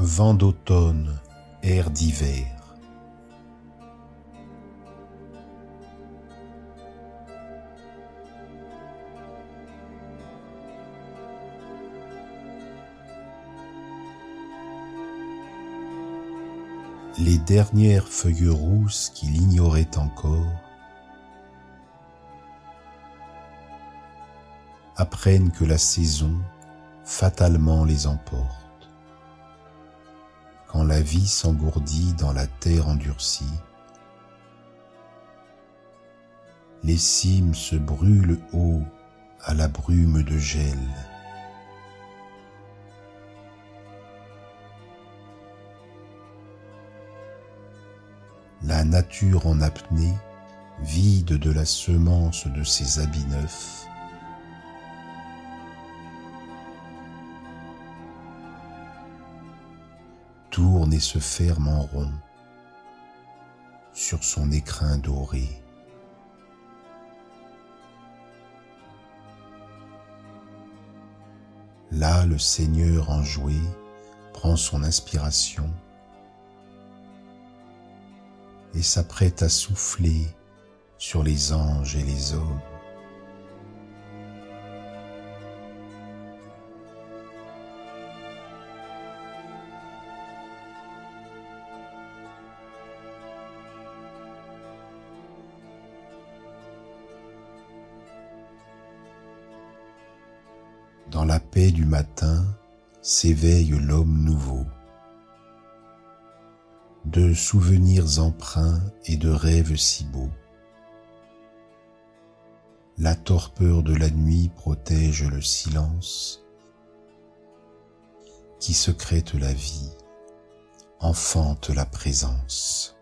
Vent d'automne, air d'hiver. Les dernières feuilles rousses qui l'ignoraient encore apprennent que la saison fatalement les emporte. La vie s'engourdit dans la terre endurcie, les cimes se brûlent haut à la brume de gel. La nature en apnée, vide de la semence de ses habits neufs, tourne et se ferme en rond sur son écrin doré. Là, le Seigneur enjoué prend son inspiration et s'apprête à souffler sur les anges et les hommes. Dans la paix du matin s'éveille l'homme nouveau. De souvenirs empreints et de rêves si beaux. La torpeur de la nuit protège le silence qui secrète la vie, enfante la présence.